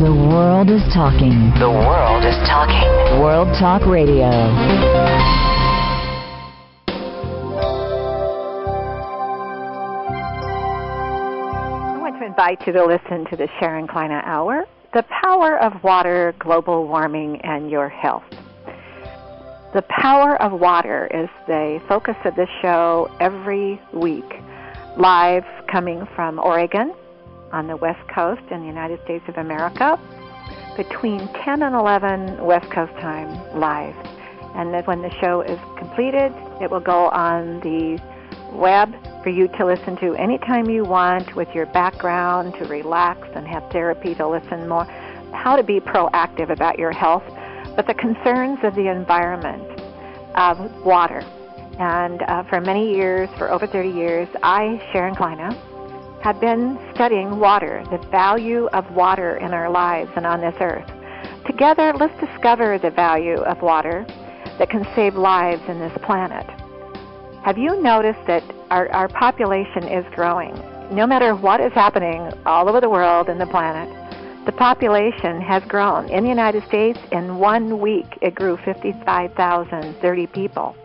The world is talking. The world is talking. World Talk Radio. I want to invite you to listen to the Sharon Kleyne Hour, The Power of Water, Global Warming, and Your Health. The power of water is the focus of this show every week, live coming from Oregon on the West Coast in the United States of America between 10 and 11 West Coast time live. And then when the show is completed, it will go on the web for you to listen to anytime you want with your background to relax and have therapy to listen more, how to be proactive about your health, but the concerns of the environment, of water. And uh, for many years, for over 30 years, I, Sharon Kleyne, have been studying water, the value of water in our lives and on this earth. Together, let's discover the value of water that can save lives in this planet. Have you noticed that our, our population is growing? No matter what is happening all over the world and the planet, the population has grown. In the United States, in one week, it grew 55,030 people.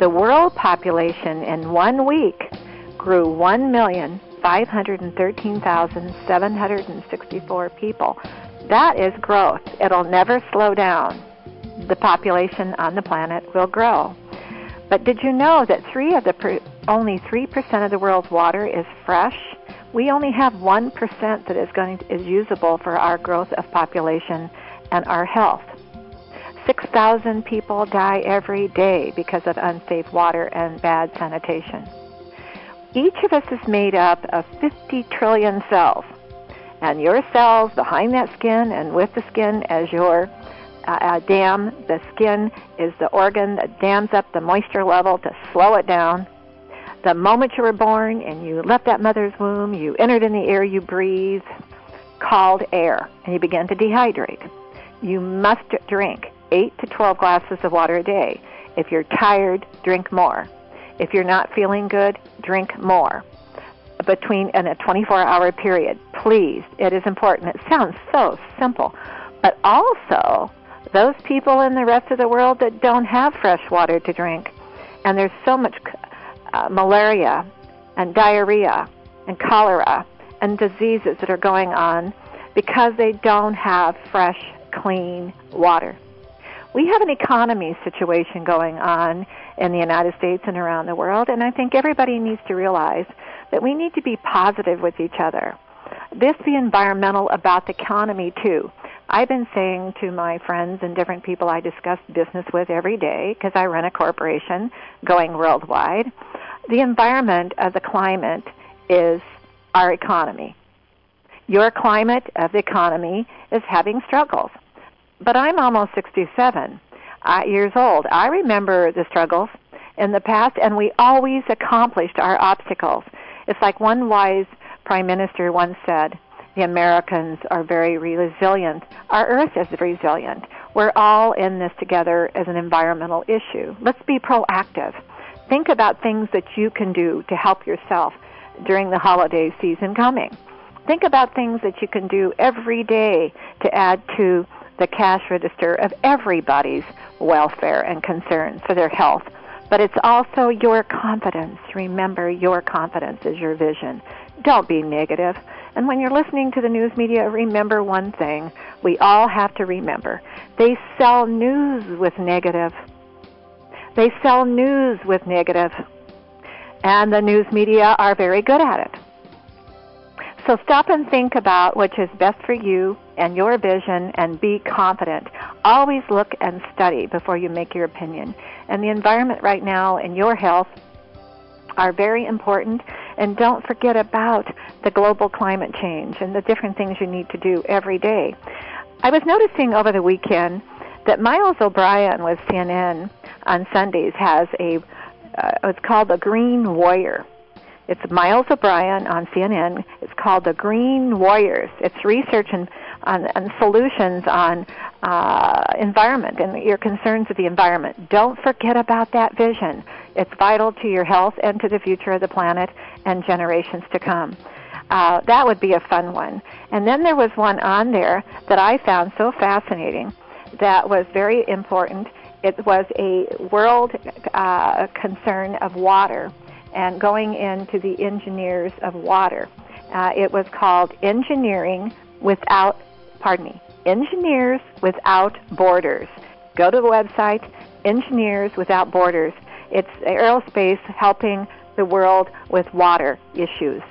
The world population in one week grew 1,513,764 people. That is growth. It'll never slow down. The population on the planet will grow. But did you know that three of the per, only three percent of the world's water is fresh? We only have one percent that is going to, is usable for our growth of population and our health. Six thousand people die every day because of unsafe water and bad sanitation. Each of us is made up of 50 trillion cells, and your cells behind that skin and with the skin as your uh, uh, dam. The skin is the organ that dams up the moisture level to slow it down. The moment you were born and you left that mother's womb, you entered in the air you breathe, called air, and you began to dehydrate. You must drink 8 to 12 glasses of water a day. If you're tired, drink more. If you're not feeling good, drink more. Between in a 24 hour period, please. It is important. It sounds so simple, but also those people in the rest of the world that don't have fresh water to drink, and there's so much uh, malaria and diarrhea and cholera and diseases that are going on because they don't have fresh, clean water. We have an economy situation going on in the United States and around the world, and I think everybody needs to realize that we need to be positive with each other. This be environmental about the economy too. I've been saying to my friends and different people I discuss business with every day, because I run a corporation going worldwide, the environment of the climate is our economy. Your climate of the economy is having struggles. But I'm almost 67 uh, years old. I remember the struggles in the past, and we always accomplished our obstacles. It's like one wise prime minister once said, the Americans are very resilient. Our Earth is resilient. We're all in this together as an environmental issue. Let's be proactive. Think about things that you can do to help yourself during the holiday season coming. Think about things that you can do every day to add to the cash register of everybody's welfare and concerns for their health. But it's also your confidence. Remember, your confidence is your vision. Don't be negative. And when you're listening to the news media, remember one thing we all have to remember. They sell news with negative. They sell news with negative. And the news media are very good at it. So stop and think about which is best for you and your vision and be confident. Always look and study before you make your opinion. And the environment right now and your health are very important. And don't forget about the global climate change and the different things you need to do every day. I was noticing over the weekend that Miles O'Brien with CNN on Sundays has a, uh, it's called the Green Warrior. It's Miles O'Brien on CNN. It's called the Green Warriors. It's research and on, on solutions on uh, environment and your concerns with the environment. Don't forget about that vision. It's vital to your health and to the future of the planet and generations to come. Uh, that would be a fun one. And then there was one on there that I found so fascinating that was very important. It was a world uh, concern of water and going into the engineers of water. Uh, it was called Engineering Without, pardon me, Engineers Without Borders. Go to the website, Engineers Without Borders. It's aerospace helping the world with water issues.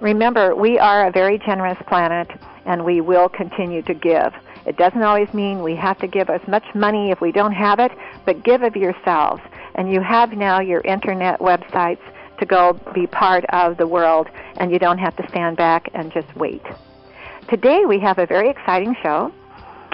Remember, we are a very generous planet and we will continue to give. It doesn't always mean we have to give as much money if we don't have it, but give of yourselves. And you have now your internet websites to go be part of the world, and you don't have to stand back and just wait. Today we have a very exciting show.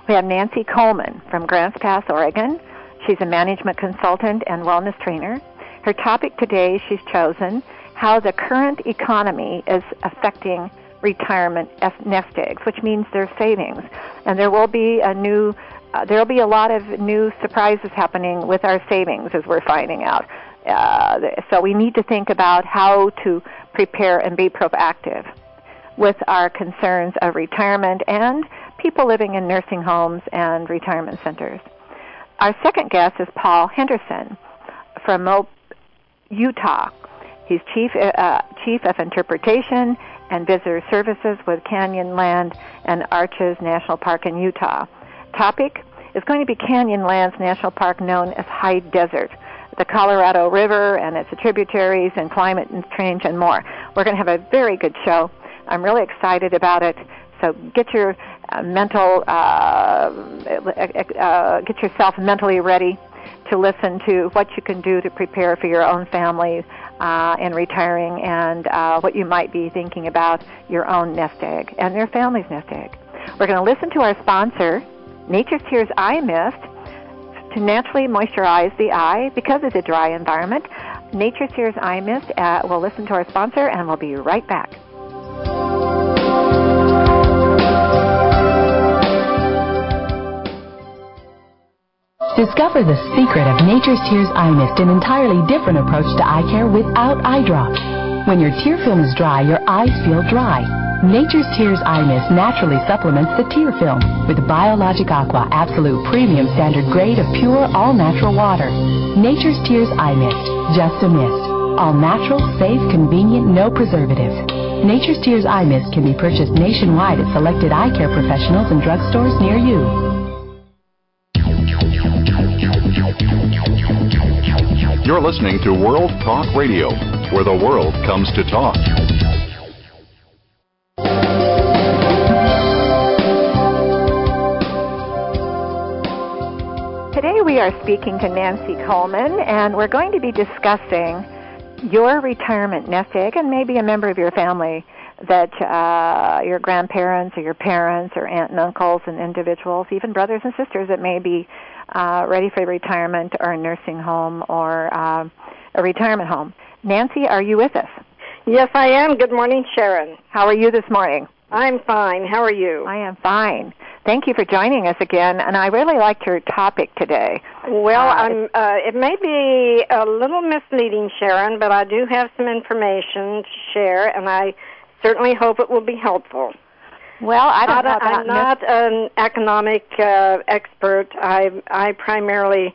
We have Nancy Coleman from Grants Pass, Oregon. She's a management consultant and wellness trainer. Her topic today she's chosen how the current economy is affecting retirement nest eggs, which means their savings. And there will be a new uh, there will be a lot of new surprises happening with our savings as we're finding out. Uh, so we need to think about how to prepare and be proactive with our concerns of retirement and people living in nursing homes and retirement centers. Our second guest is Paul Henderson from Utah. He's chief uh, chief of interpretation and visitor services with Canyonland and Arches National Park in Utah. Topic is going to be Canyonlands National Park, known as High Desert the Colorado River and its tributaries and climate and change and more. We're going to have a very good show. I'm really excited about it. So get your uh, mental, uh, uh, get yourself mentally ready to listen to what you can do to prepare for your own family uh, in retiring and uh, what you might be thinking about your own nest egg and your family's nest egg. We're going to listen to our sponsor, Nature's Tears Eye Mist to naturally moisturize the eye because of the dry environment. Nature's Tears Eye Mist. Uh, we'll listen to our sponsor and we'll be right back. Discover the secret of Nature's Tears Eye Mist, an entirely different approach to eye care without eye drops. When your tear film is dry, your eyes feel dry. Nature's Tears Eye Mist naturally supplements the tear film with Biologic Aqua Absolute Premium Standard Grade of pure, all-natural water. Nature's Tears Eye Mist, just a mist. All natural, safe, convenient, no preservatives. Nature's Tears Eye Mist can be purchased nationwide at selected eye care professionals and drugstores near you. You're listening to World Talk Radio, where the world comes to talk. Are speaking to Nancy Coleman, and we're going to be discussing your retirement nest egg and maybe a member of your family that uh, your grandparents or your parents or aunt and uncles and individuals, even brothers and sisters that may be uh, ready for retirement or a nursing home or uh, a retirement home. Nancy, are you with us? Yes, I am. Good morning, Sharon. How are you this morning? I'm fine. How are you? I am fine. Thank you for joining us again, and I really liked your topic today. Well, uh, I'm, uh, it may be a little misleading, Sharon, but I do have some information to share, and I certainly hope it will be helpful. Well, I don't know. I'm not an economic uh, expert. I I primarily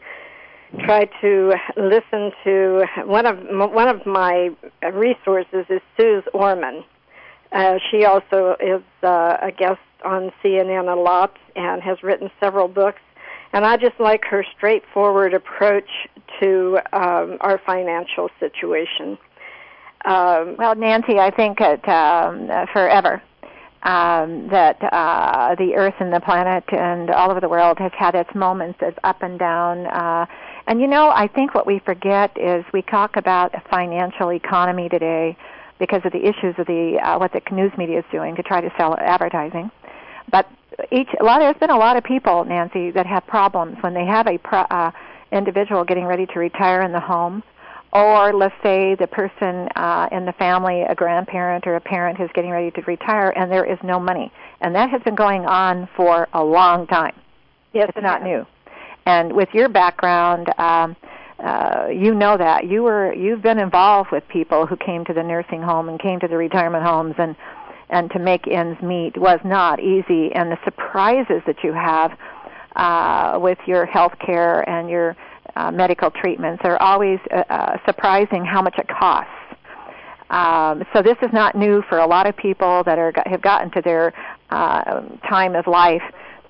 try to listen to one of one of my resources is Suze Orman. Uh, she also is uh, a guest on CNN a lot and has written several books. And I just like her straightforward approach to um, our financial situation. Um, well, Nancy, I think that um, forever um, that uh, the Earth and the planet and all over the world has had its moments of up and down. Uh, and you know, I think what we forget is we talk about a financial economy today because of the issues of the uh, what the news media is doing to try to sell advertising. But each a lot there's been a lot of people, Nancy, that have problems when they have a pro, uh, individual getting ready to retire in the home, or let's say the person uh, in the family, a grandparent or a parent, is getting ready to retire, and there is no money, and that has been going on for a long time. Yes, it's not new. And with your background. Um, uh, you know that you were you've been involved with people who came to the nursing home and came to the retirement homes and and to make ends meet was not easy. And the surprises that you have uh, with your health care and your uh, medical treatments are always uh, uh, surprising how much it costs. Um, so this is not new for a lot of people that are have gotten to their uh, time of life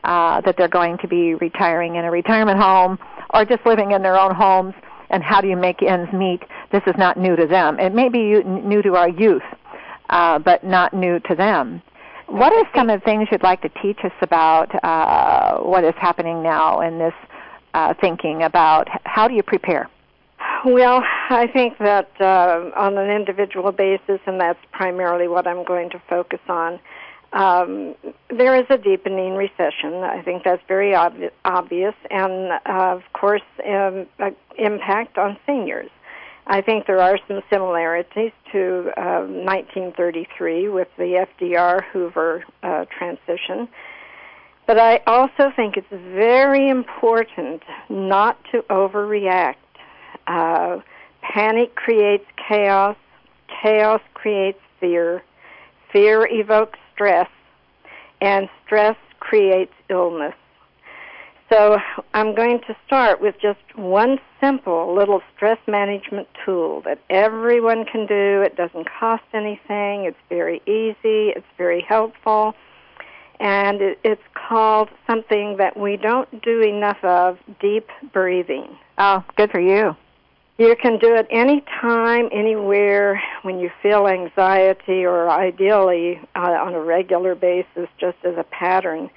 uh, that they're going to be retiring in a retirement home or just living in their own homes. And how do you make ends meet? This is not new to them. It may be new to our youth, uh, but not new to them. What are some of the things you'd like to teach us about uh, what is happening now in this uh, thinking about how do you prepare? Well, I think that uh, on an individual basis, and that's primarily what I'm going to focus on, um, there is a deepening recession. I think that's very ob- obvious, and uh, of course, um, impact on seniors. I think there are some similarities to uh, 1933 with the FDR Hoover uh, transition. But I also think it's very important not to overreact. Uh, panic creates chaos, chaos creates fear, fear evokes stress, and stress creates illness. So I'm going to start with just one simple little stress management tool that everyone can do. It doesn't cost anything. It's very easy. It's very helpful. And it's called something that we don't do enough of, deep breathing. Oh, good for you. You can do it anytime, anywhere, when you feel anxiety or ideally uh, on a regular basis, just as a pattern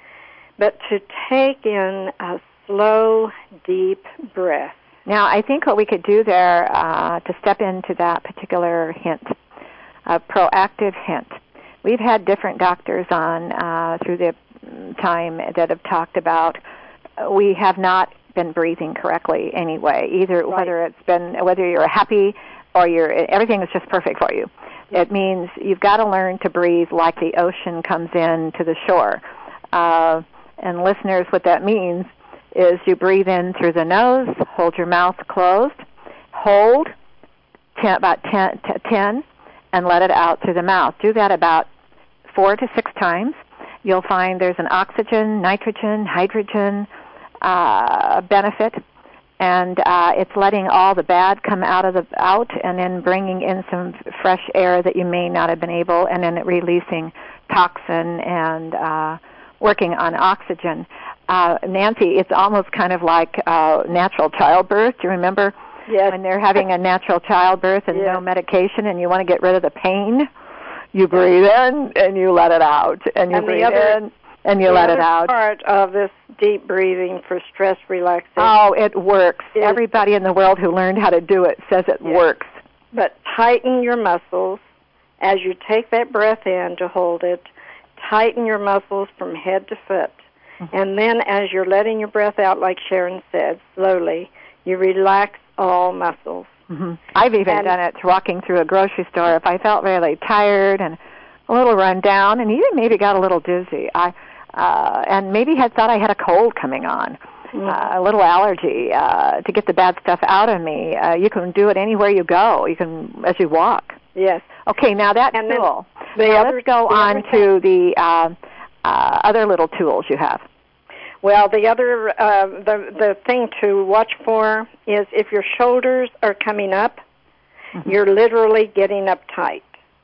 but to take in a slow, deep breath. Now, I think what we could do there uh, to step into that particular hint, a proactive hint. We've had different doctors on uh, through the time that have talked about we have not been breathing correctly anyway. Either right. whether it's been whether you're happy or you're everything is just perfect for you. It means you've got to learn to breathe like the ocean comes in to the shore. Uh, and listeners, what that means is you breathe in through the nose, hold your mouth closed, hold ten, about 10, 10, and let it out through the mouth. Do that about four to six times. You'll find there's an oxygen, nitrogen, hydrogen uh, benefit, and uh, it's letting all the bad come out of the out, and then bringing in some fresh air that you may not have been able, and then releasing toxin and uh, working on oxygen. Uh, Nancy, it's almost kind of like uh, natural childbirth. Do you remember yes. when they're having a natural childbirth and yes. no medication and you want to get rid of the pain? You breathe in and you let it out, and you and breathe other, in and you the let it out. Part of this deep breathing for stress relaxation. Oh, it works. Everybody in the world who learned how to do it says it yes. works. But tighten your muscles as you take that breath in to hold it tighten your muscles from head to foot. Mm-hmm. And then as you're letting your breath out, like Sharon said, slowly, you relax all muscles. Mm-hmm. I've even and, done it walking through a grocery store. If I felt really tired and a little run down, and even maybe got a little dizzy, I uh, and maybe had thought I had a cold coming on, mm-hmm. uh, a little allergy, uh, to get the bad stuff out of me. Uh, you can do it anywhere you go. You can as you walk. Yes. Okay, now that's and cool. The now other, let's go on to the uh, uh, other little tools you have. Well, the other uh, the the thing to watch for is if your shoulders are coming up, mm-hmm. you're literally getting uptight.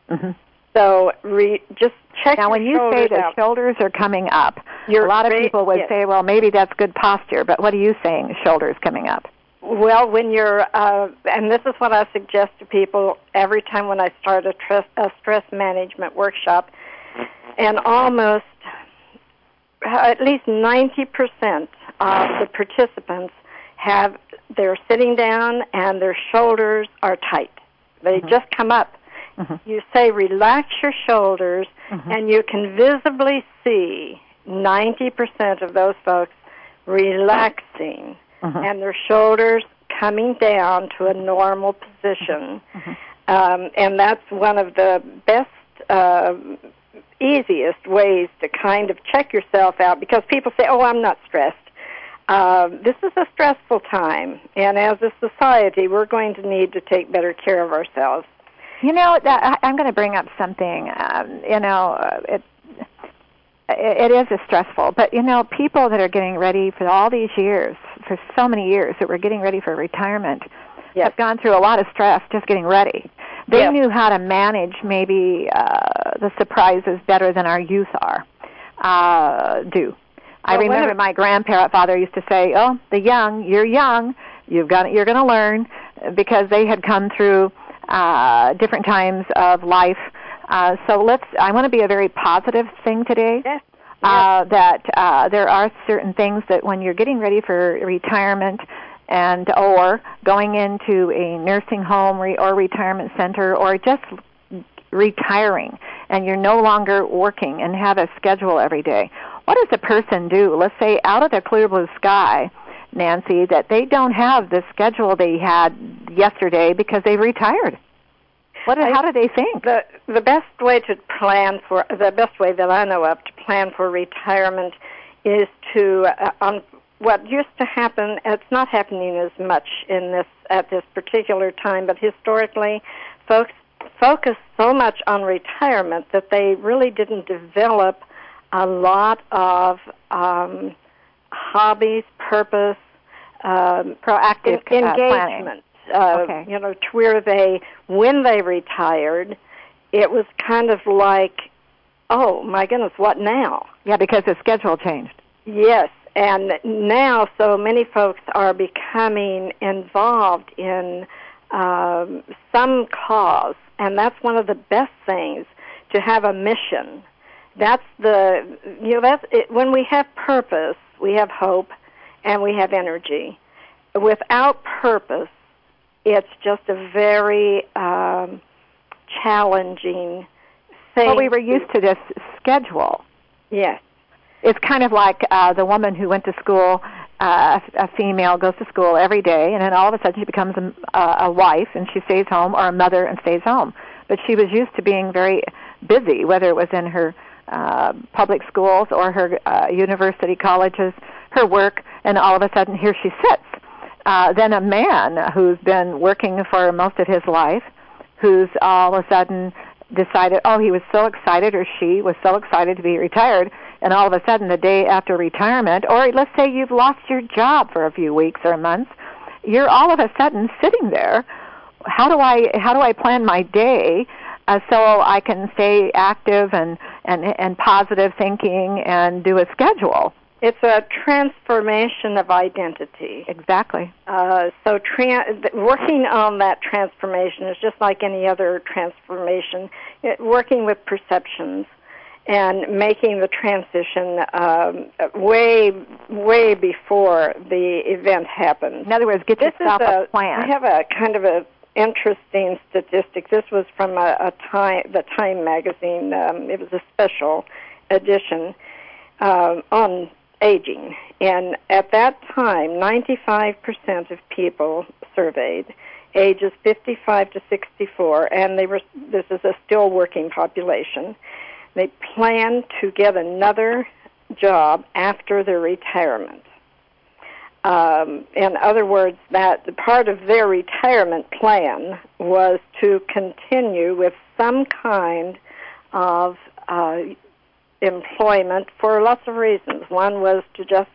Mm-hmm. So re, just check. Now, when you say the out. shoulders are coming up, You're a lot of people would yes. say, "Well, maybe that's good posture." But what are you saying? Shoulders coming up? Well, when you're, uh, and this is what I suggest to people every time when I start a, stress, a stress management workshop, and almost uh, at least 90% of the participants have, they're sitting down and their shoulders are tight. They Mhm. just come up. Mm-hmm. You say, relax your shoulders, Mhm. and you can visibly see 90% of those folks relaxing Mhm. and their shoulders coming down to a normal position. Mhm. Um, and that's one of the best, uh, easiest ways to kind of check yourself out because people say, oh, I'm not stressed. Uh, this is a stressful time, and as a society, we're going to need to take better care of ourselves. You know, that, I'm going to bring up something. Um, you know, uh, it, it is a stressful, but you know, people that are getting ready for all these years, for so many years that were getting ready for retirement, Yes. have gone through a lot of stress just getting ready. They Yes. knew how to manage maybe uh, the surprises better than our youth are uh, do. I Well, one remember my grandfather used to say, "Oh, the young, you're young. You've got, you're going to learn," because they had come through uh, different times of life. Uh, so let's. I want to be a very positive thing today. Yes. Uh, that uh, there are certain things that when you're getting ready for retirement and or going into a nursing home re- or retirement center or just retiring and you're no longer working and have a schedule every day. What does a person do? Let's say out of the clear blue sky, Nancy, that they don't have the schedule they had yesterday because they retired. What? I- how do they think? The the best way to plan for the best way that I know of to plan for retirement is to uh, on what used to happen. It's not happening as much in this at this particular time, but historically, folks focused so much on retirement that they really didn't develop a lot of um, hobbies, purpose, um, Proactive en- uh, engagement. Uh, Okay. You know, to where they, when they retired, it was kind of like, oh my goodness, what now? Yeah, because the schedule changed. Yes, and now so many folks are becoming involved in um, some cause, and that's one of the best things to have a mission. That's the you know that's it, when we have purpose, we have hope, and we have energy. Without purpose, it's just a very um, challenging thing. Well, we were used to this schedule. yes, It's kind of like uh, the woman who went to school. Uh, a female goes to school every day, and then all of a sudden she becomes a, a wife, and she stays home, or a mother and stays home. But she was used to being very busy, whether it was in her uh, public schools or her uh, university colleges, her work, and all of a sudden here she sits. Uh, then a man who's been working for most of his life, who's all of a sudden decided, oh, he was so excited, or she was so excited to be retired, and all of a sudden, the day after retirement, or let's say you've lost your job for a few weeks or months, you're all of a sudden sitting there. How do I how do I plan my day uh, so I can stay active and and and positive thinking and do a schedule? it's a transformation of identity. Exactly. Uh, so tra- working on that transformation is just like any other transformation. It, working with perceptions and making the transition um, way, way before the event happens. In other words, get This is yourself a, a, plan. I have a kind of a interesting statistic. This was from a, a time, the Time magazine. Um, it was a special edition um, on aging, and at that time, 95% of people surveyed, ages 55 to 64, and they were. This is a still working population. They plan to get another job after their retirement um, in other words, that part of their retirement plan was to continue with some kind of uh, employment for lots of reasons. One was to just,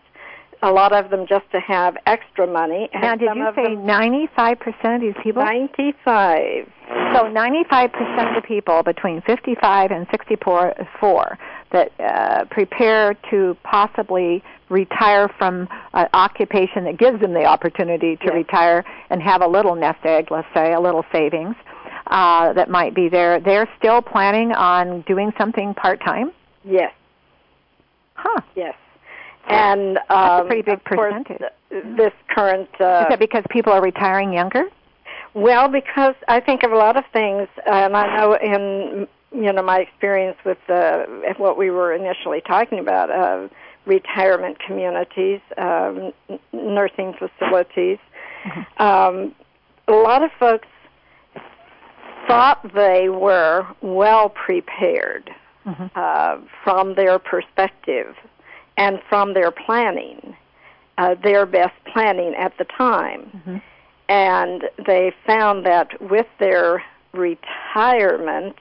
a lot of them just to have extra money. And now, did you say them, 95% of these people? 95? So 95% of the people between 55 and 64 four that uh, prepare to possibly retire from an occupation that gives them the opportunity to Yes. retire and have a little nest egg, let's say, a little savings uh, that might be there. They're still planning on doing something part time. Yes, Huh? yes. And um, a pretty big course, percentage. this current uh, Is that because people are retiring younger? Well, because I think of a lot of things, and I know in you know my experience with uh, what we were initially talking about, uh, retirement communities, um, nursing facilities. Um, a lot of folks thought they were well prepared Mhm. uh, from their perspective and from their planning, uh, their best planning at the time Mhm. and they found that with their retirement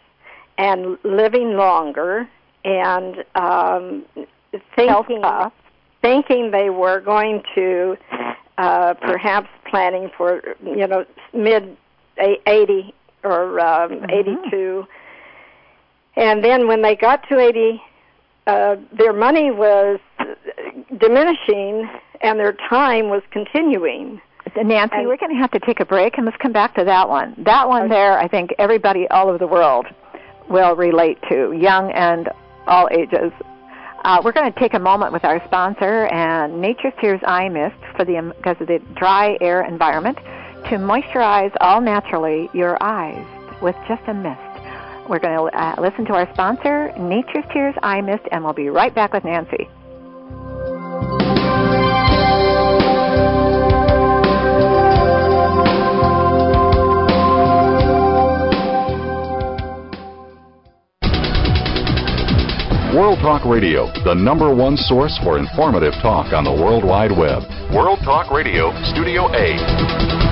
and living longer and um, thinking thinking they were going to uh, perhaps planning for you know mid 80 or um, Mm-hmm. 82 and then when they got to 80 uh, their money was diminishing and their time was continuing Nancy, And- we're going to have to take a break and let's come back to that one. That one there, I think everybody all over the world will relate to, young and all ages. Uh, we're going to take a moment with our sponsor and Nature's Tears Eye Mist for the because of the dry air environment to moisturize all naturally your eyes with just a mist. We're going to uh, listen to our sponsor, Nature's Tears Eye Mist, and we'll be right back with Nancy. World Talk Radio, the number one source for informative talk on the World Wide Web. World Talk Radio, Studio A.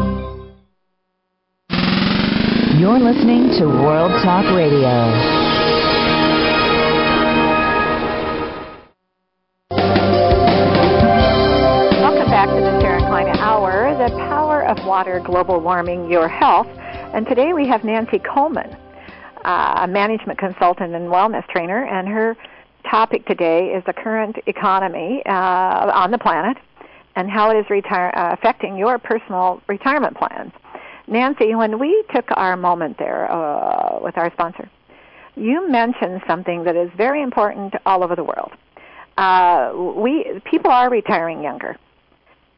You're listening to World Talk Radio. Welcome back to the Sharon Kleyne Hour, the power of water, global warming, your health. And today we have Nancy Coleman, uh, a management consultant and wellness trainer, and her topic today is the current economy uh, on the planet and how it is retire- uh, affecting your personal retirement plans. Nancy, when we took our moment there uh, with our sponsor, you mentioned something that is very important all over the world. Uh, we people are retiring younger,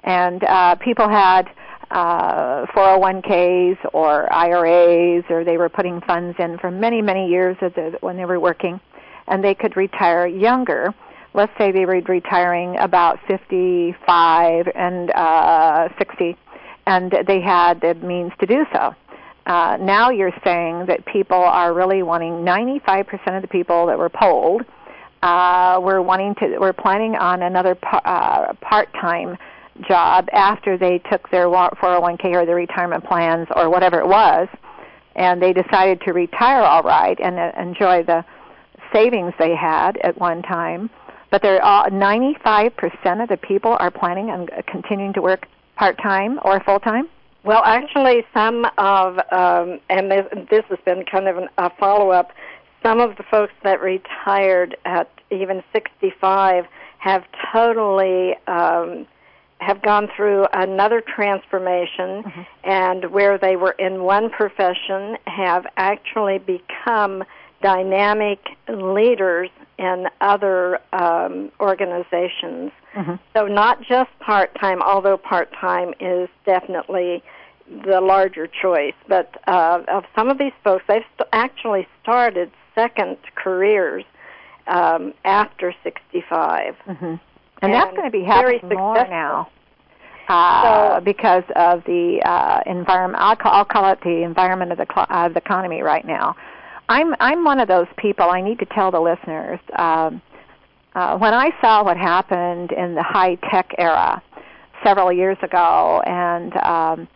and uh, people had uh, 401ks or IRAs, or they were putting funds in for many, many years a, when they were working, and they could retire younger. Let's say they were retiring about 55 and uh, 60, and they had the means to do so. Uh, now you're saying that people are really wanting 95% of the people that were polled uh, were wanting to were planning on another pa- uh, part-time job after they took their wa- 401k or their retirement plans or whatever it was, and they decided to retire all right and uh, enjoy the savings they had at one time. But they're all, 95% of the people are planning on continuing to work part-time or full-time. Well, actually, some of, um, and this, this has been kind of an, a follow up, some of the folks that retired at even 65 have totally um, have gone through another transformation and where they were in one profession have actually become dynamic leaders in other um, organizations. So not just part time, although part time is definitely the larger choice. But uh, of some of these folks, they've st- actually started second careers um, after 65. Mm-hmm. And, that's going to be very happening more now. Uh, So- because of the uh, environment, I'll call, I'll call it the environment of the cl- uh, the economy right now. I'm I'm one of those people. I need to tell the listeners. Um, uh, when I saw what happened in the high tech era several years ago, and um,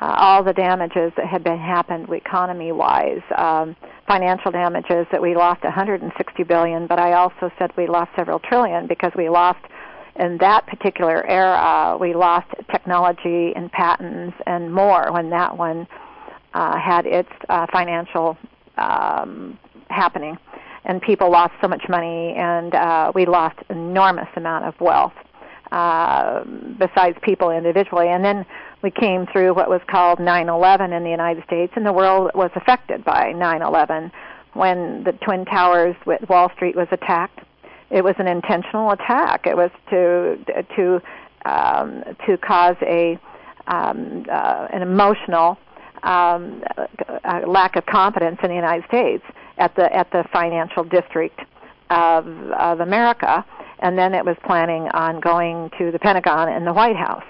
uh, all the damages that had been happened economy wise, um, financial damages that we lost 160 billion, but I also said we lost several trillion because we lost in that particular era we lost technology and patents and more when that one uh, had its uh, financial um, happening. And people lost so much money and uh, we lost enormous amount of wealth uh, besides people individually. And then we came through what was called 9/11 in the United States and the world was affected by 9/11 when the twin towers with Wall Street was attacked. It was an intentional attack. It was to to um, to cause a um, uh, an emotional um, a lack of confidence in the United States at the at the financial district of of America, and then it was planning on going to the Pentagon and the White House.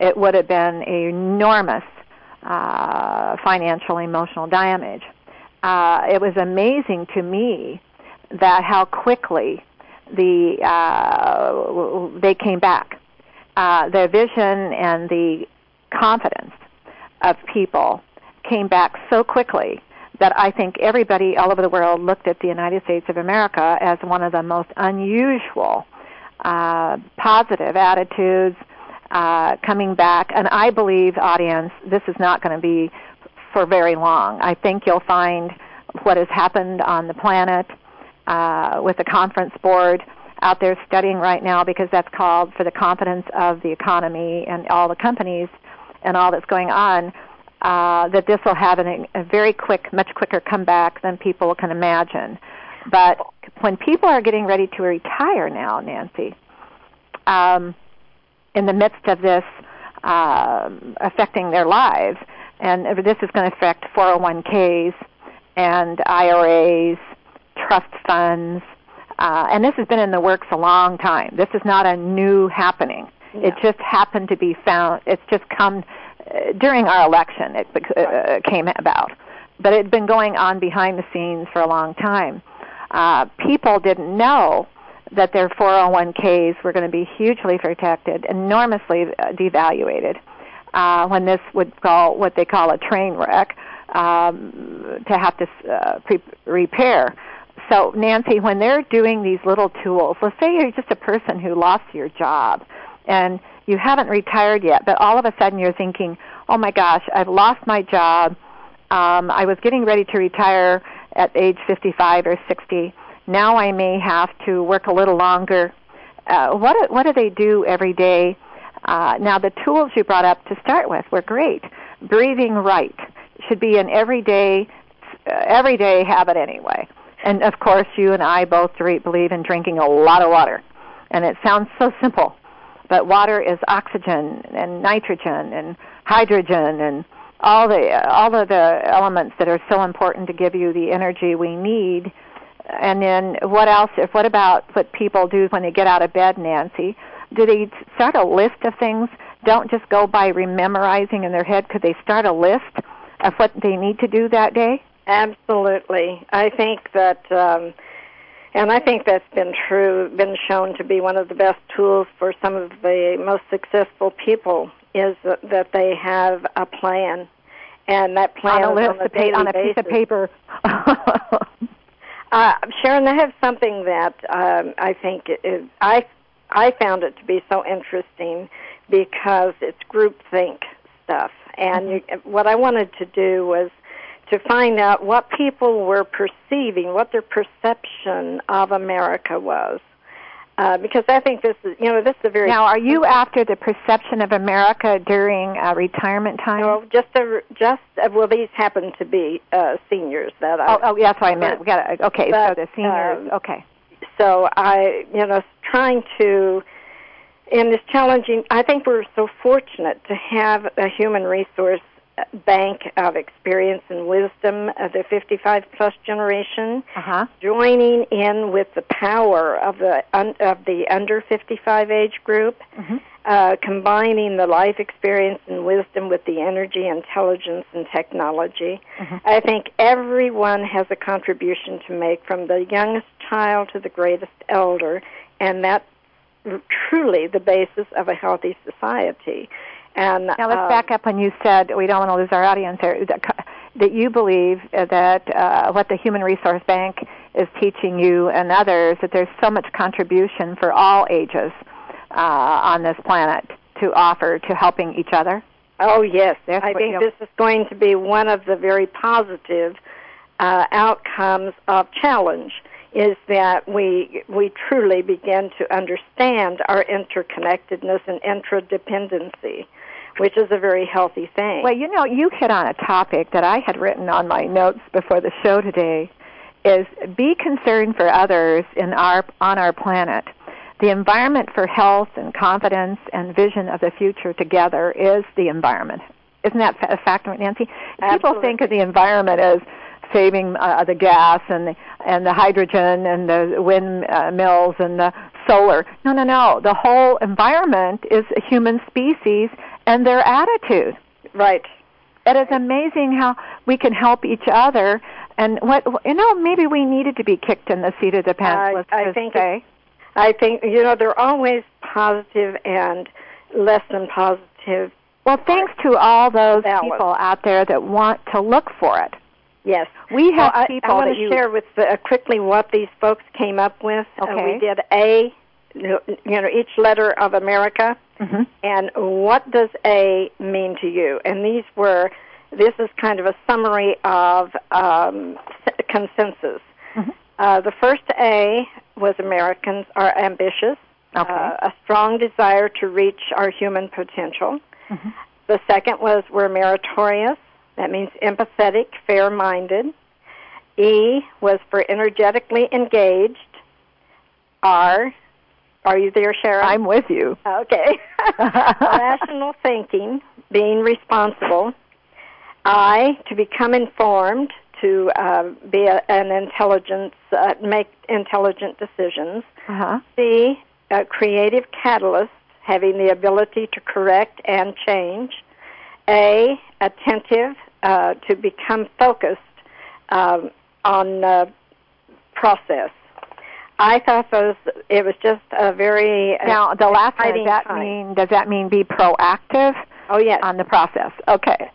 It would have been enormous uh, financial emotional damage. Uh, it was amazing to me that how quickly the uh, they came back. Uh, their vision and the confidence of people came back so quickly that I think everybody all over the world looked at the United States of America as one of the most unusual uh, positive attitudes uh, coming back. And I believe, audience, this is not going to be for very long. I think you'll find what has happened on the planet uh, with the conference board out there studying right now because that's called for the confidence of the economy and all the companies and all that's going on uh, that this will have an, a very quick, much quicker comeback than people can imagine. But when people are getting ready to retire now, Nancy, um, in the midst of this uh, affecting their lives, and this is going to affect 401ks and IRAs, trust funds, uh, and this has been in the works a long time. This is not a new happening. It just happened to be found. It's just come uh, during our election. It uh, came about, but it had been going on behind the scenes for a long time. Uh, people didn't know that their 401ks were going to be hugely protected, enormously uh, devaluated. Uh, when this would call what they call a train wreck um, to have to uh, pre- repair. So, Nancy, when they're doing these little tools, let's say you're just a person who lost your job and you haven't retired yet, but all of a sudden you're thinking, oh my gosh, I've lost my job. Um, I was getting ready to retire at age 55 or 60. Now I may have to work a little longer. Uh, what what do they do every day? Uh, now the tools you brought up to start with were great. Breathing right should be an everyday uh, everyday habit anyway. And of course, you and I both believe in drinking a lot of water. And it sounds so simple, but water is oxygen and nitrogen and hydrogen and all the all of the elements that are so important to give you the energy we need. And then what else? If what about what people do when they get out of bed, Nancy? Do they start a list of things? Don't just go by rememorizing in their head. Could they start a list of what they need to do that day? Absolutely. I think that, um, and I think that's been true, been shown to be one of the best tools for some of the most successful people is that they have a plan, and that plan on a list on a, on a piece of paper. uh, Sharon, I have something that um, I think is, I I found it to be so interesting because it's groupthink stuff, and mm-hmm. you, what I wanted to do was to find out what people were perceiving, what their perception of America was. Uh, because I think this is, you know, this is a very. Now, are you after the perception of America during uh, retirement time? No, just a, just uh, well, these happen to be uh, seniors that I. Oh, oh, that's what I meant. We got okay. But, so the seniors. Um, okay. So I, you know, trying to in this challenging. I think we're so fortunate to have a human resource bank of experience and wisdom of the 55 plus generation, uh-huh. joining in with the power of the un, of the under 55 age group, mm-hmm. uh, combining the life experience and wisdom with the energy, intelligence, and technology. Mm-hmm. I think everyone has a contribution to make, from the youngest child to the greatest elder, and that's truly the basis of a healthy society. And now let's um, back up when you said we don't want to lose our audience here. That you believe that uh, what the Human Resource Bank is teaching you and others that there's so much contribution for all ages uh, on this planet to offer to helping each other. Oh yes, That's I think this is going to be one of the very positive uh, outcomes of challenge. Is that we we truly begin to understand our interconnectedness and intradependency which is a very healthy thing. Well, you know, you hit on a topic that I had written on my notes before the show today is be concerned for others in our on our planet. The environment for health and confidence and vision of the future together is the environment. Isn't that a factor, Nancy? Absolutely. People think of the environment as saving uh, the gas and the and the hydrogen and the windmills uh, and the solar. No, no, no. The whole environment is a human species and their attitude. Right. It is amazing how we can help each other. And what you know, maybe we needed to be kicked in the seat of the pants. I- let's I think say. I think you know there are always positive and less than positive. Well, thanks to all those Balance. people out there that want to look for it. Yes. We have Well, I, people I want to you share with uh, quickly what these folks came up with. Uh, Okay. we did A, you know, each letter of America, Mhm. and what does A mean to you? And these were, this is kind of a summary of um, consensus. Mhm. Uh, the first A was Americans are ambitious, Okay. uh, a strong desire to reach our human potential. Mhm. The second was we're meritorious. That means empathetic, fair minded. E was for energetically engaged. R, are you there, Sharon? I'm with you. Okay. Rational thinking, being responsible. I, to become informed, to uh, be a, an intelligence, uh, make intelligent decisions. Uh-huh. C, a creative catalyst, having the ability to correct and change. A, attentive, uh, to become focused um, on uh, process. I thought those. It was just a very uh, Now, the last one, does that time. mean does that mean be proactive Oh yes. on the process? Okay.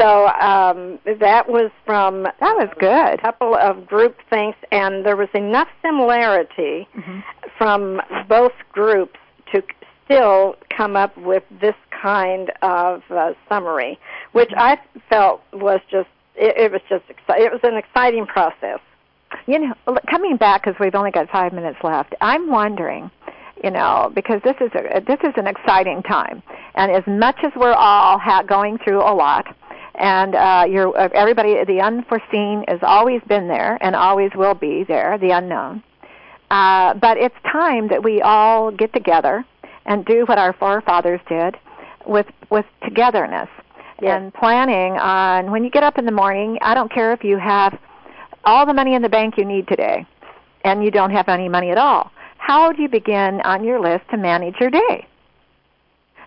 So um, that was from That was good. a couple of group things, and there was enough similarity Mm-hmm. from both groups to still come up with this kind of uh, summary, which Mm-hmm. I felt was just it, it was just exci- it was an exciting process. You know, coming back because we've only got five minutes left. I'm wondering, you know, because this is a this is an exciting time, and as much as we're all ha- going through a lot, and uh, you're uh, everybody the unforeseen has always been there and always will be there, the unknown. Uh, but it's time that we all get together and do what our forefathers did with with togetherness Yes. and planning on when you get up in the morning. I don't care if you have all the money in the bank you need today and you don't have any money at all. How do you begin on your list to manage your day?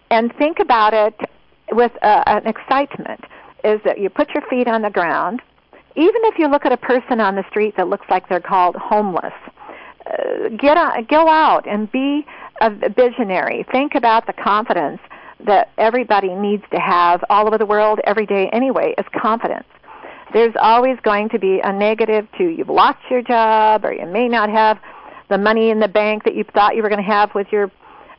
And think about it with uh, an excitement is that you put your feet on the ground. Even if you look at a person on the street that looks like they're called homeless, uh, get on, go out and be a visionary. Think about the confidence that everybody needs to have all over the world every day anyway is confidence. There's always going to be a negative to you've lost your job or you may not have the money in the bank that you thought you were going to have with your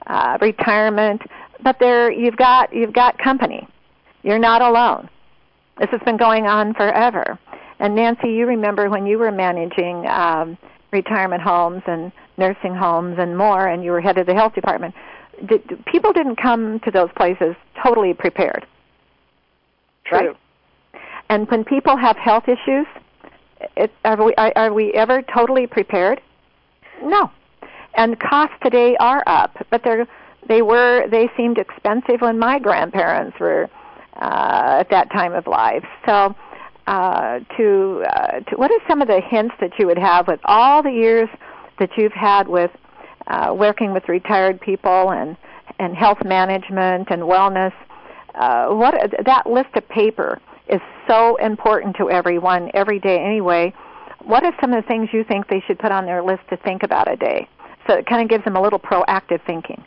uh, retirement, but there you've got you've got company. You're not alone. This has been going on forever. And Nancy, you remember when you were managing um, retirement homes and nursing homes and more, and you were head of the health department. Did, people didn't come to those places totally prepared. True. Right? And when people have health issues, it, are we are, we ever totally prepared? No. And costs today are up, but they're they were they seemed expensive when my grandparents were uh, at that time of life. So, uh, to, uh, to what are some of the hints that you would have with all the years that you've had with uh, working with retired people and and health management and wellness? Uh, what that list of paper is so important to everyone every day anyway. What are some of the things you think they should put on their list to think about a day? So it kind of gives them a little proactive thinking.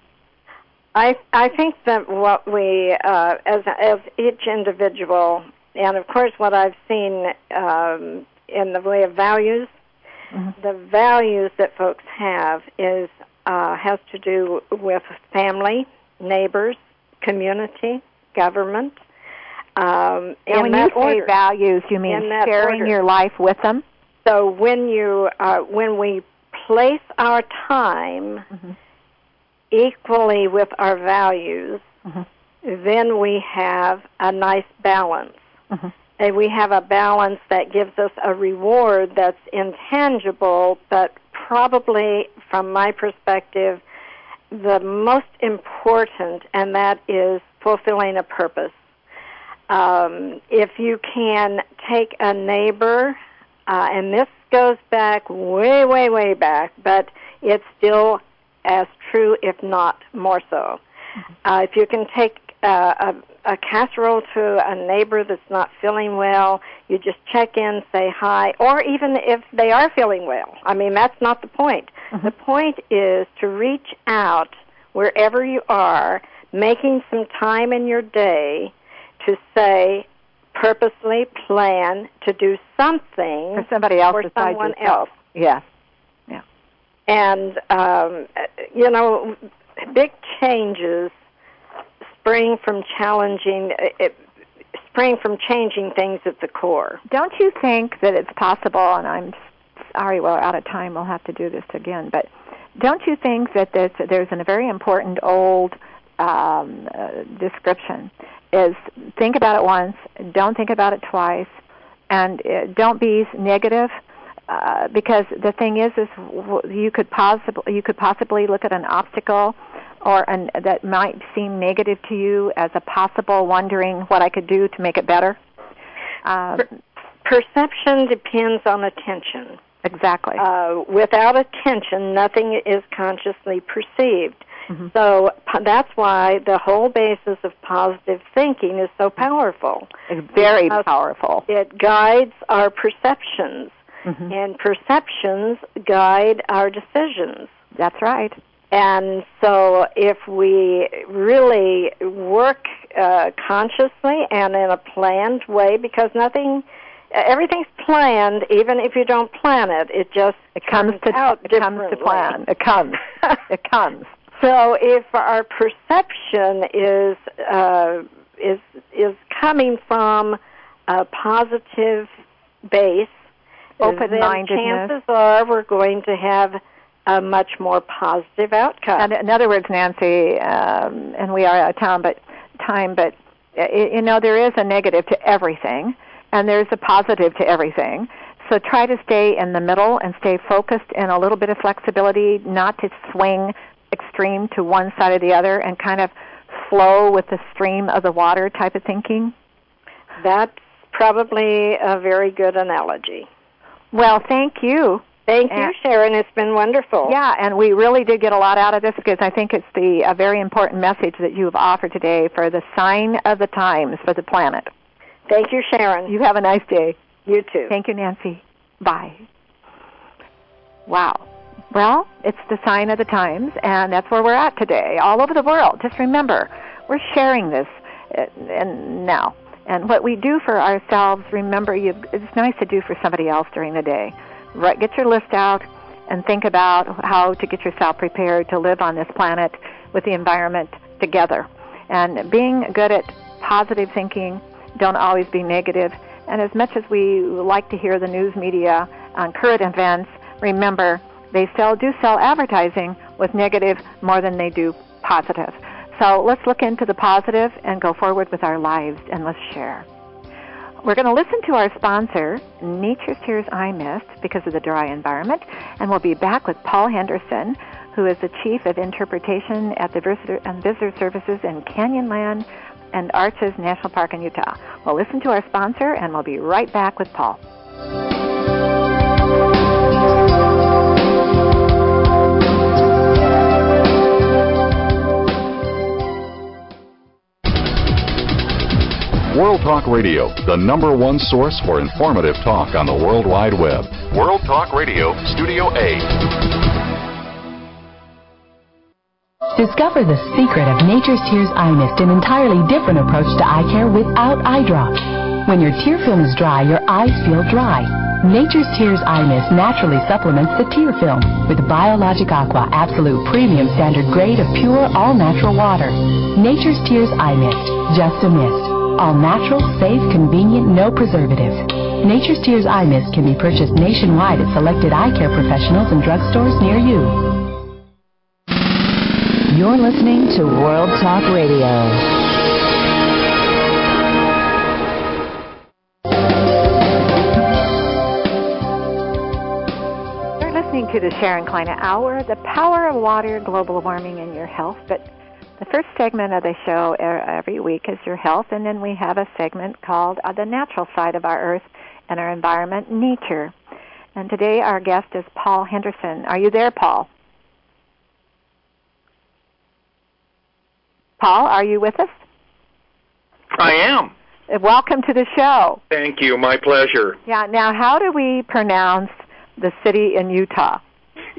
I I think that what we uh, as as each individual, and of course what I've seen um, in the way of values, Mhm. the values that folks have is uh, has to do with family, neighbors, community, government. Um, And when you say order. values, you mean sharing order. your life with them? So when you uh, when we place our time Mhm. equally with our values, Mhm. then we have a nice balance. Mhm. And we have a balance that gives us a reward that's intangible, but probably, from my perspective, the most important, and that is fulfilling a purpose. Um, if you can take a neighbor, uh, and this goes back way, way, way back, but it's still as true, if not more so. Uh, if you can take uh, a, a casserole to a neighbor that's not feeling well, you just check in, say hi, or even if they are feeling well. I mean, that's not the point. Mm-hmm. The point is to reach out wherever you are, making some time in your day to say, purposely plan to do something For somebody else for someone yourself. else. Yes. And um, you know, big changes spring from challenging, it, spring from changing things at the core. Don't you think that it's possible, and I'm sorry, we're out of time, we'll have to do this again, but don't you think that there's, there's a very important old um, uh, description is think about it once, don't think about it twice, and uh, don't be negative. Uh, because the thing is, is you could possibly you could possibly look at an obstacle, or an, that might seem negative to you as a possible wondering what I could do to make it better. Um, Perception depends on attention. exactly. Uh, without attention, nothing is consciously perceived. Mhm. So that's why the whole basis of positive thinking is so powerful. It's very powerful. It guides our perceptions, Mhm. and perceptions guide our decisions. That's right. And so, if we really work uh, consciously and in a planned way, because nothing, everything's planned, even if you don't plan it, it just It comes to out it comes to plan. It comes. it comes. So, if our perception is uh, is is coming from a positive base, then chances are we're going to have a much more positive outcome. And in other words, Nancy, um, and we are out of time, but time, but uh, you know there is a negative to everything, and there's a positive to everything. So try to stay in the middle and stay focused and a little bit of flexibility, not to swing extreme to one side or the other, and kind of flow with the stream of the water type of thinking. That's probably a very good analogy. Well, thank you. Thank And- you, Sharon. It's been wonderful. Yeah, and we really did get a lot out of this because I think it's the a very important message that you have offered today for the sign of the times for the planet. Thank you, Sharon. You have a nice day. You too. Thank you, Nancy. Bye. Wow. Well, it's the sign of the times, and that's where we're at today, all over the world. Just remember, we're sharing this uh, and now. And what we do for ourselves, remember, you, it's nice to do for somebody else during the day. Right, get your list out and think about how to get yourself prepared to live on this planet with the environment together. And being good at positive thinking, don't always be negative. And as much as we like to hear the news media on current events, remember they sell do sell advertising with negative more than they do positive. So let's look into the positive and go forward with our lives and let's share. We're going to listen to our sponsor, Nature's Tears Eye Mist, because of the dry environment, and we'll be back with Paul Henderson, who is the Chief of Interpretation at the Visitor and Visitor Services in Canyonland and Arches National Park in Utah. We'll listen to our sponsor, and we'll be right back with Paul. World Talk Radio, the number one source for informative talk on the World Wide Web. World Talk Radio, Studio A. Discover the secret of Nature's Tears Eye Mist, an entirely different approach to eye care without eye drops. When your tear film is dry, your eyes feel dry. Nature's Tears Eye Mist naturally supplements the tear film with Biologic Aqua Absolute Premium Standard Grade of pure, all-natural water. Nature's Tears Eye Mist, just a mist. All natural, safe, convenient, no preservatives. Nature's Tears Eye Mist can be purchased nationwide at selected eye care professionals and drugstores near you. You're listening to World Talk Radio. To the Sharon Kleyne Hour, the power of water, global warming, and your health. But The first segment of the show every week is your health, and then we have a segment called uh, The Natural Side of Our Earth and Our Environment, Nature. And today our guest is Paul Henderson. Are you there, Paul? Paul, are you with us? I am. Welcome to the show. Thank you. My pleasure. Yeah. Now, how do we pronounce the city in Utah?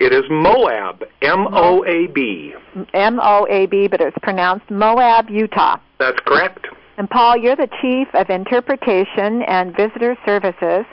It is Moab. M O A B. M O A B, but it's pronounced Moab, Utah. That's correct. And Paul, you're the chief of interpretation and visitor services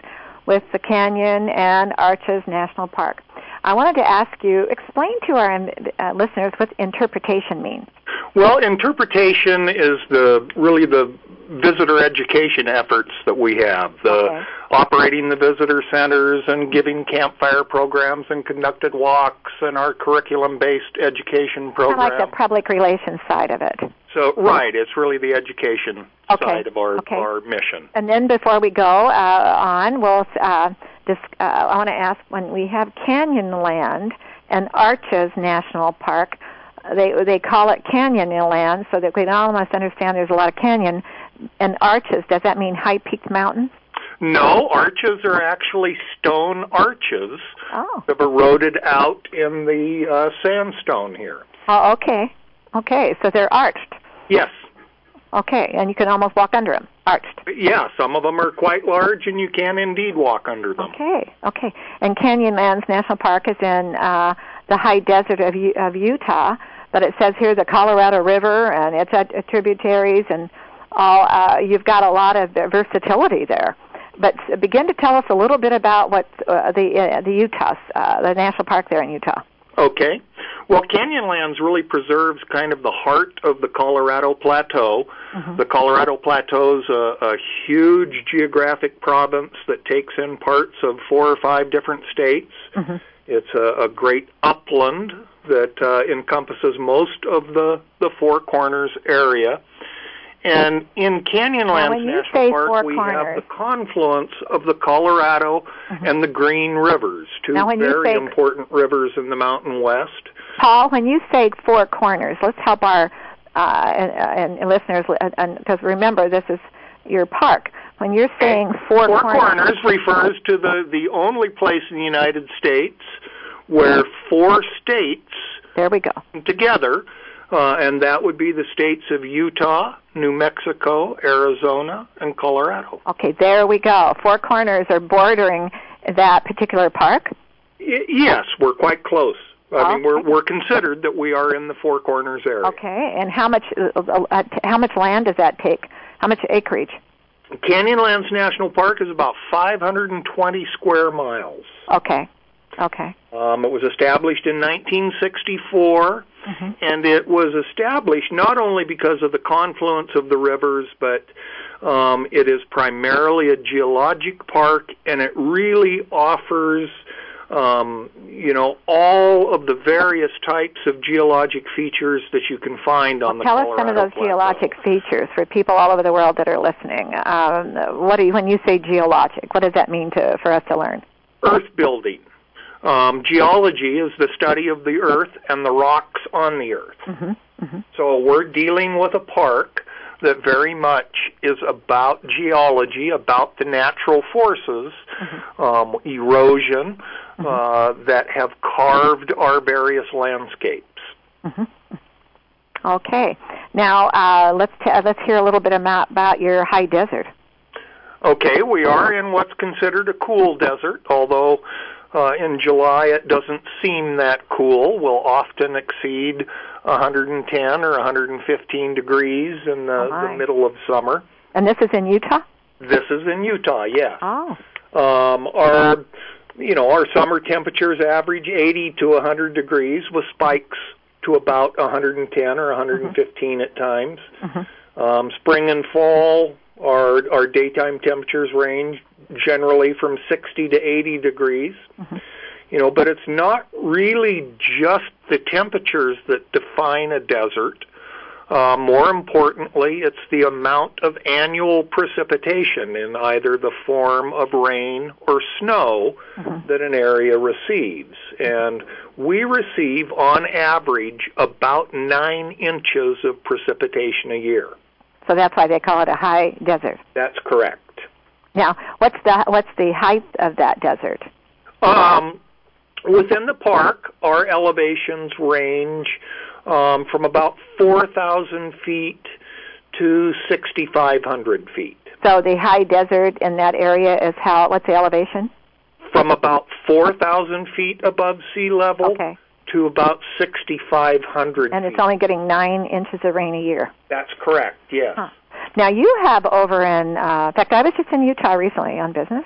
with the Canyon and Arches National Park. I wanted to ask you, explain to our uh, listeners what interpretation means. Well, interpretation is the really the visitor education efforts that we have. The okay. Operating the visitor centers and giving campfire programs and conducted walks and our curriculum-based education program. Kind of like the public relations side of it. So right, it's really the education okay. side of our okay. our mission. And then before we go uh, on, we'll uh, uh, I want to ask when we have Canyonland and Arches National Park. They they call it Canyonland so that we all must understand there's a lot of canyon and arches. Does that mean high peaked mountains? No, arches are actually stone arches oh. that have eroded out in the uh, sandstone here. Oh, okay. Okay, so they're arched. Yes. Okay, and you can almost walk under them, arched. Yeah, some of them are quite large, and you can indeed walk under them. Okay, okay. And Canyonlands National Park is in uh, the high desert of, of Utah, but it says here the Colorado River and its tributaries and all. Uh, you've got a lot of versatility there. But begin to tell us a little bit about what uh, the uh, the Utah, uh, the national park there in Utah. Okay. Well, Canyonlands really preserves kind of the heart of the Colorado Plateau. Mm-hmm. The Colorado Plateau is a, a huge geographic province that takes in parts of four or five different states. Mm-hmm. It's a, a great upland that uh, encompasses most of the, the Four Corners area. And in Canyonlands National Park, we corners. have the confluence of the Colorado mm-hmm. and the Green Rivers, two very say, important rivers in the Mountain West. Paul, when you say four corners, let's help our uh, and, and listeners, because remember, this is your park. When you're saying four, four corners, corners refers to the the only place in the United States where four states there we go together uh, and that would be the states of Utah, New Mexico, Arizona, and Colorado. Okay, there we go. Four Corners are bordering that particular park. Y- yes, we're quite close. I okay. mean, we're we're considered that we are in the Four Corners area. Okay, and how much uh, uh, how much land does that take? How much acreage? Canyonlands National Park is about 520 square miles. Okay. Okay. Um, it was established in 1964, mm-hmm. and it was established not only because of the confluence of the rivers, but um, it is primarily a geologic park, and it really offers, um, you know, all of the various types of geologic features that you can find on well, the tell Colorado us some of those Plateau. geologic features for people all over the world that are listening. Um, what do you, when you say geologic, what does that mean to for us to learn? Earth building. Um, geology is the study of the earth and the rocks on the earth. Mm-hmm. Mm-hmm. So we're dealing with a park that very much is about geology, about the natural forces, mm-hmm. um, erosion, uh, that have carved our various landscapes. Mm-hmm. Okay. Now uh, let's t- let's hear a little bit about, about your high desert. Okay, we are in what's considered a cool desert, although uh, in July it doesn't seem that cool. We'll often exceed 110 or 115 degrees in the, oh the middle of summer. And this is in Utah. This is in Utah, yes. Oh. Um, our, you know, our summer temperatures average 80 to 100 degrees, with spikes to about 110 or 115 mm-hmm. at times. Mm-hmm. Um, spring and fall, our our daytime temperatures range generally from 60 to 80 degrees. Mm-hmm. You know, but it's not really just the temperatures that define a desert. Uh, more importantly, it's the amount of annual precipitation in either the form of rain or snow Mhm. that an area receives. And we receive, on average, about nine inches of precipitation a year. So that's why they call it a high desert. That's correct. Now, what's the what's the height of that desert? Um, within the park, our elevations range um, from about 4,000 feet to 6,500 feet. So the high desert in that area is how? What's the elevation? From about 4,000 feet above sea level Okay. To about 6,500 And feet. it's only getting nine inches of rain a year. That's correct, yes. Huh. Now you have over in, uh, in fact, I was just in Utah recently on business.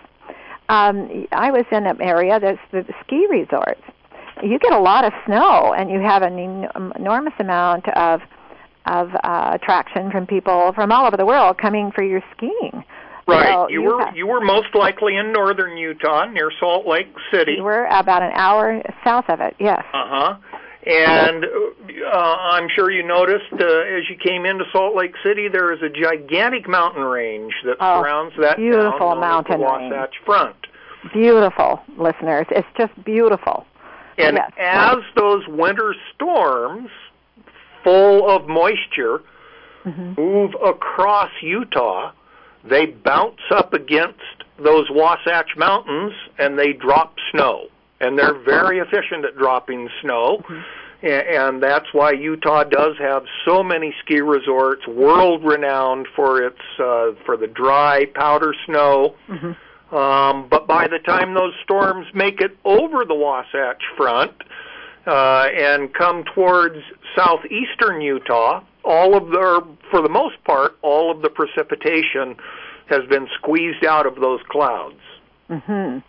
Um, I was in an area that's the ski resorts. You get a lot of snow, and you have an en- enormous amount of of uh, attraction from people from all over the world coming for your skiing. Right. So you, you were have- you were most likely in northern Utah near Salt Lake City. You were about an hour south of it. Yes. Uh huh. And uh, I'm sure you noticed uh, as you came into Salt Lake City, there is a gigantic mountain range that Oh, surrounds that beautiful mountain the range. Wasatch Front. Beautiful, listeners. It's just beautiful. And Yes. as those winter storms, full of moisture, hmm move across Utah, they bounce up against those Wasatch Mountains and they drop snow. And they're very efficient at dropping snow. A- And that's why Utah does have so many ski resorts, world renowned for its uh, for the dry powder snow. hmm Um, but by the time those storms make it over the Wasatch Front uh, and come towards southeastern Utah, all of the, for the most part, all of the precipitation has been squeezed out of those clouds. hmm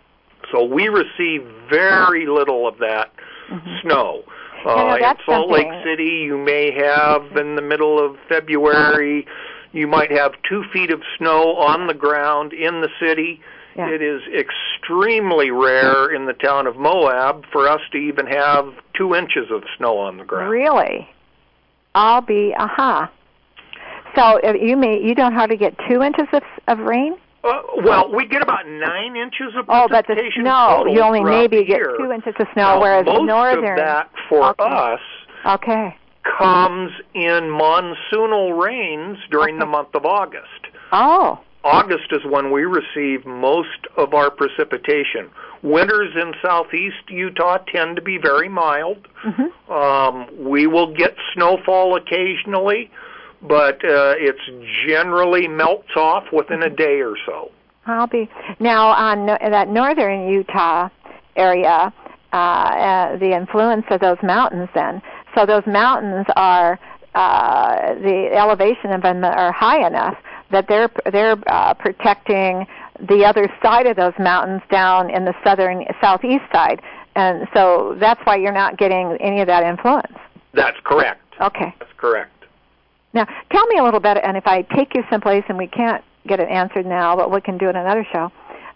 So we receive very little of that hmm snow. Uh, in Salt Lake City, you may have in the middle of February, you might have two feet of snow on the ground in the city. Yeah. It is extremely rare in the town of Moab for us to even have two inches of snow on the ground. Really? I'll be aha. So you may you don't hardly get two inches of of rain. Uh, well, we get about nine inches of Oh, but the snow you only maybe get two inches of snow, Now, whereas most northern. of that for Okay. us Okay. comes in monsoonal rains during the month of August. Oh. August is when we receive most of our precipitation. Winters in southeast Utah tend to be very mild. hmm Um, we will get snowfall occasionally, but uh, it's generally melts off within a day or so. I'll be now on no- that northern Utah area. Uh, uh, the influence of those mountains, then. So those mountains are uh, the elevation of them are high enough that they're they're uh, protecting the other side of those mountains down in the southern southeast side, and so that's why you're not getting any of that influence. That's correct. Okay. That's correct. Now, tell me a little bit, and if I take you someplace and we can't get it answered now, but we can do it another show,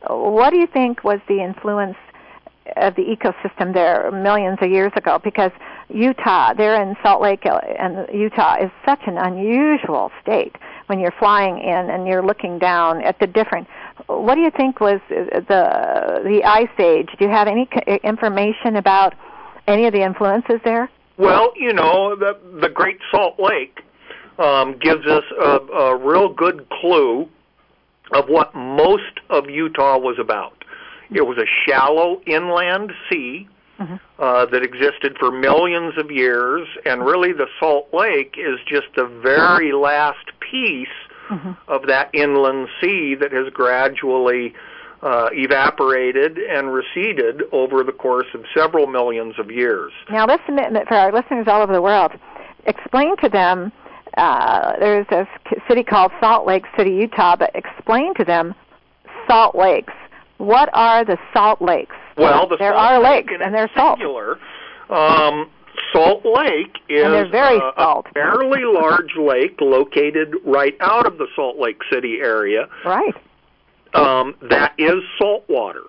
what do you think was the influence of the ecosystem there millions of years ago? Because Utah, there in Salt Lake, uh, and Utah is such an unusual state when you're flying in and you're looking down at the different. What do you think was the the ice age? Do you have any information about any of the influences there? Well, you know, the the Great Salt Lake um, gives us a, a real good clue of what most of Utah was about. It was a shallow inland sea Mhm. uh, that existed for millions of years, and really the Salt Lake is just the very last piece hmm of that inland sea that has gradually uh, evaporated and receded over the course of several millions of years. Now, listen for our listeners all over the world. Explain to them. Uh, there's a city called Salt Lake City, Utah, but explain to them Salt Lakes. What are the Salt Lakes? Well, the there Salt are Lake lakes, and they're salt. um, Salt Lake is uh, salt. a fairly large lake located right out of the Salt Lake City area Right. um, that is salt water.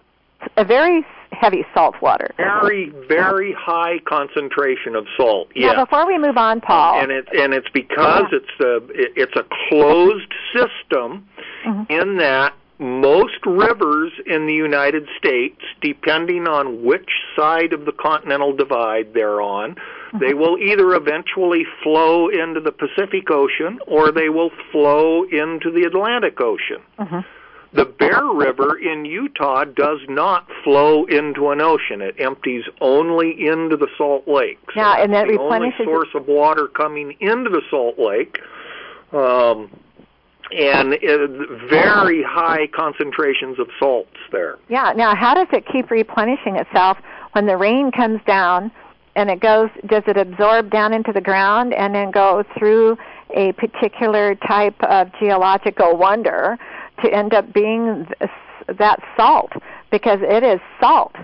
a very heavy salt water. Very, very high concentration of salt. Now, Yeah. before we move on, Paul. and it and it's because it's a it- it's a closed system Mhm. in that most rivers in the United States, depending on which side of the continental divide they're on, they will either eventually flow into the Pacific Ocean or they will flow into the Atlantic Ocean. Mhm. The Bear River in Utah does not flow into an ocean. It empties only into the Salt Lake. So Now, and that's that the only source of water coming into the Salt Lake. Um, and it, very high concentrations of salts there. Yeah. Now, how does it keep replenishing itself when the rain comes down and it goes? Does it absorb down into the ground and then go through a particular type of geological wonder to end up being th- that salt? Because it is salt.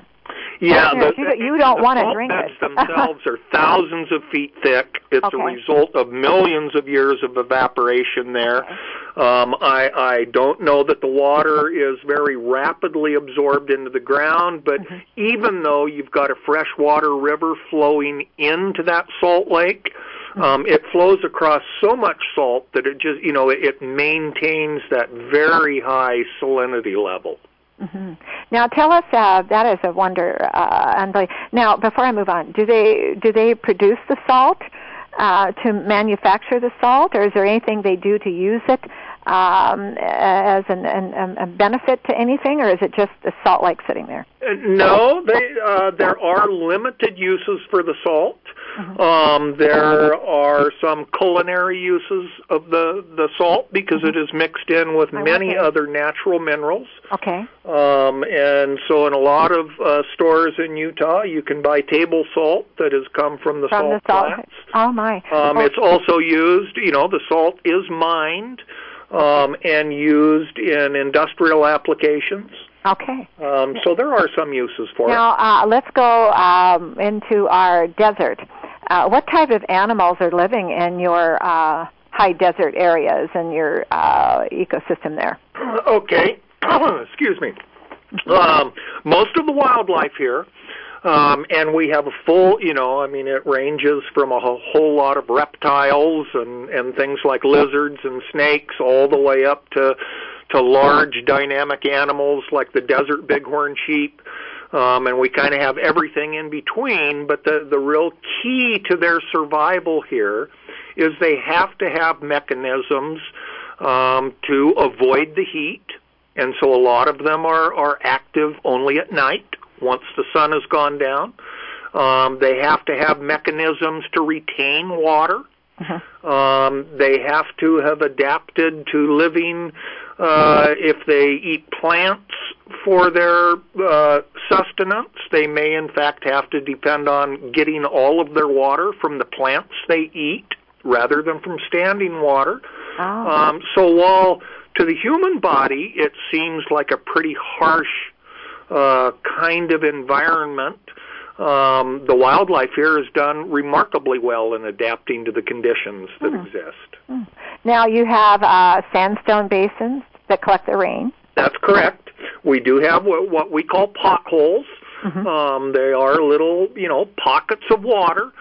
Yeah, the, you- you don't wanna salt drink beds it. themselves are thousands of feet thick. It's Okay. a result of millions of years of evaporation there. Um, I, I don't know that the water is very rapidly absorbed into the ground, but Mm-hmm. even though you've got a freshwater river flowing into that salt lake, Mm-hmm. um, it flows across so much salt that it just, you know, it, it maintains that very high salinity level. Hmm Now, tell us. Uh, that is a wonder. Uh. Now, before I move on, do they do they produce the salt uh, to manufacture the salt, or is there anything they do to use it um, as an, an, a benefit to anything, or is it just the salt lake sitting there? Uh, No, they, uh, there are limited uses for the salt. Um, there are some culinary uses of the, the salt because it is mixed in with many other natural minerals. Okay. Um, and so, in a lot of uh, stores in Utah, you can buy table salt that has come from the From salt the salt. flats. Oh my. Um, Well, it's also used, you know, the salt is mined um, and used in industrial applications. okay. Um, so there are some uses for it. Now uh, let's go um, into our desert. Uh, what type of animals are living in your uh, high desert areas and your uh, ecosystem there? Okay. Excuse me. Um, most of the wildlife here, um, and we have a full, you know, I mean, it ranges from a whole- lot of reptiles and, and things like lizards and snakes all the way up to, to large dynamic animals like the desert bighorn sheep. Um, and we kind of have everything in between, but the, the real key to their survival here is they have to have mechanisms um, to avoid the heat, and so a lot of them are, are active only at night once the sun has gone down. Um, they have to have mechanisms to retain water. Um, they have to have adapted to living uh, if they eat plants for their uh, sustenance. They may, in fact, have to depend on getting all of their water from the plants they eat rather than from standing water. Oh. Um, so while to the human body it seems like a pretty harsh uh, kind of environment, um, the wildlife here has done remarkably well in adapting to the conditions that exist. Now you have uh, sandstone basins that collect the rain. That's correct. We do have what, what we call potholes. Um, they are little, you know, pockets of water,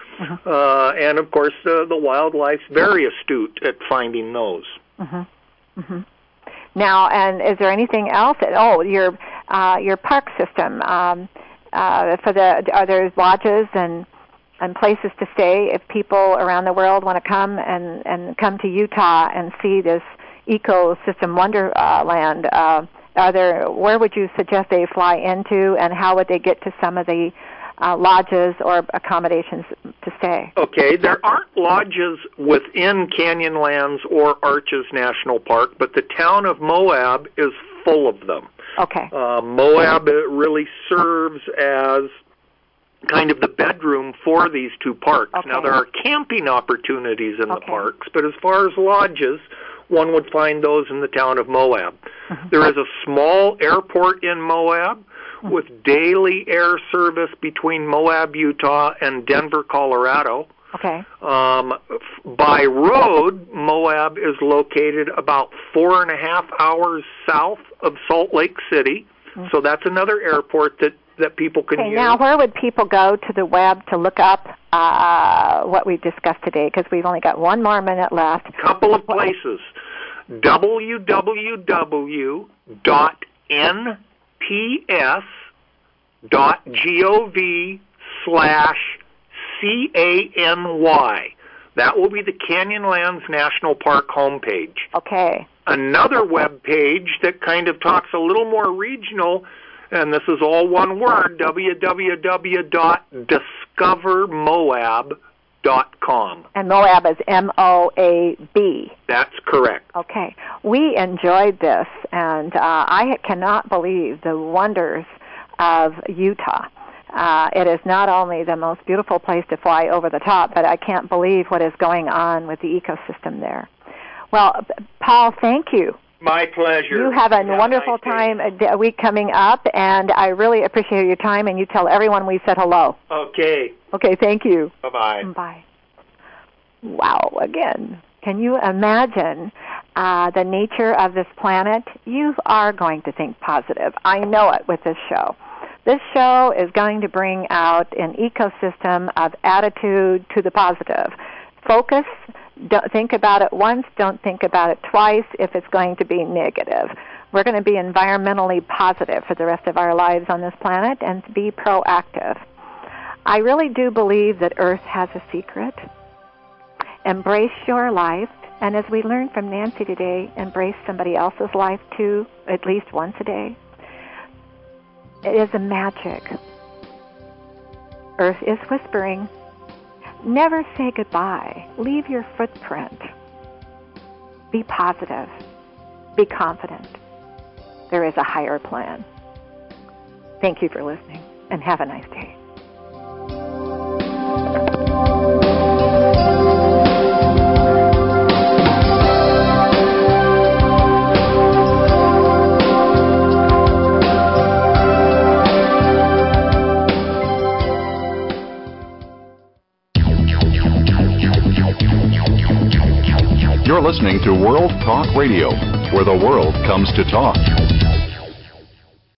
uh, and of course the the wildlife's very astute at finding those. Now, and is there anything else? That, oh, your uh, your park system. Um, uh, for the are there lodges and and places to stay if people around the world want to come and and come to Utah and see this ecosystem wonderland? Uh, are there where would you suggest they fly into, and how would they get to some of the uh, lodges or accommodations to stay? Okay, there aren't lodges within Canyonlands or Arches National Park, but the town of Moab is full of them. Okay. Uh, Moab really serves as kind of the bedroom for these two parks. Okay. Now there are camping opportunities in the parks, but as far as lodges, one would find those in the town of Moab. Mm-hmm. There is a small airport in Moab with daily air service between Moab, Utah and Denver, Colorado. Okay. Um, f- by road, Moab is located about four and a half hours south of Salt Lake City. So that's another airport that that people can Okay, use. now where would people go to the web to look up uh, what we discussed today? Because we've only got one more minute left. A couple of places www.nps.gov slash c-a-n-y that will be the canyonlands national park homepage Okay. Another web page that kind of talks a little more regional and this is all one word www.discovermoab.com And Moab is M O A B. that's correct Okay. We enjoyed this, and uh, I cannot believe the wonders of Utah. Uh, it is not only the most beautiful place to fly over the top, but I can't believe what is going on with the ecosystem there. Well, Paul, thank you. My pleasure. You have a Have wonderful nice time a, week coming up, and I really appreciate your time. And you tell everyone we said hello. Okay. Okay, thank you. Bye bye. Bye. Wow, again. Can you imagine uh, the nature of this planet? You are going to think positive. I know it with this show. This show is going to bring out an ecosystem of attitude to the positive. Focus, don't think about it once, don't think about it twice if it's going to be negative. We're going to be environmentally positive for the rest of our lives on this planet and be proactive. I really do believe that Earth has a secret. Embrace your life, and as we learned from Nancy today, embrace somebody else's life too, at least once a day. It is a magic. Earth is whispering. Never say goodbye. Leave your footprint. Be positive. Be confident. There is a higher plan. Thank you for listening, and have a nice day. You're listening to World Talk Radio, where the world comes to talk.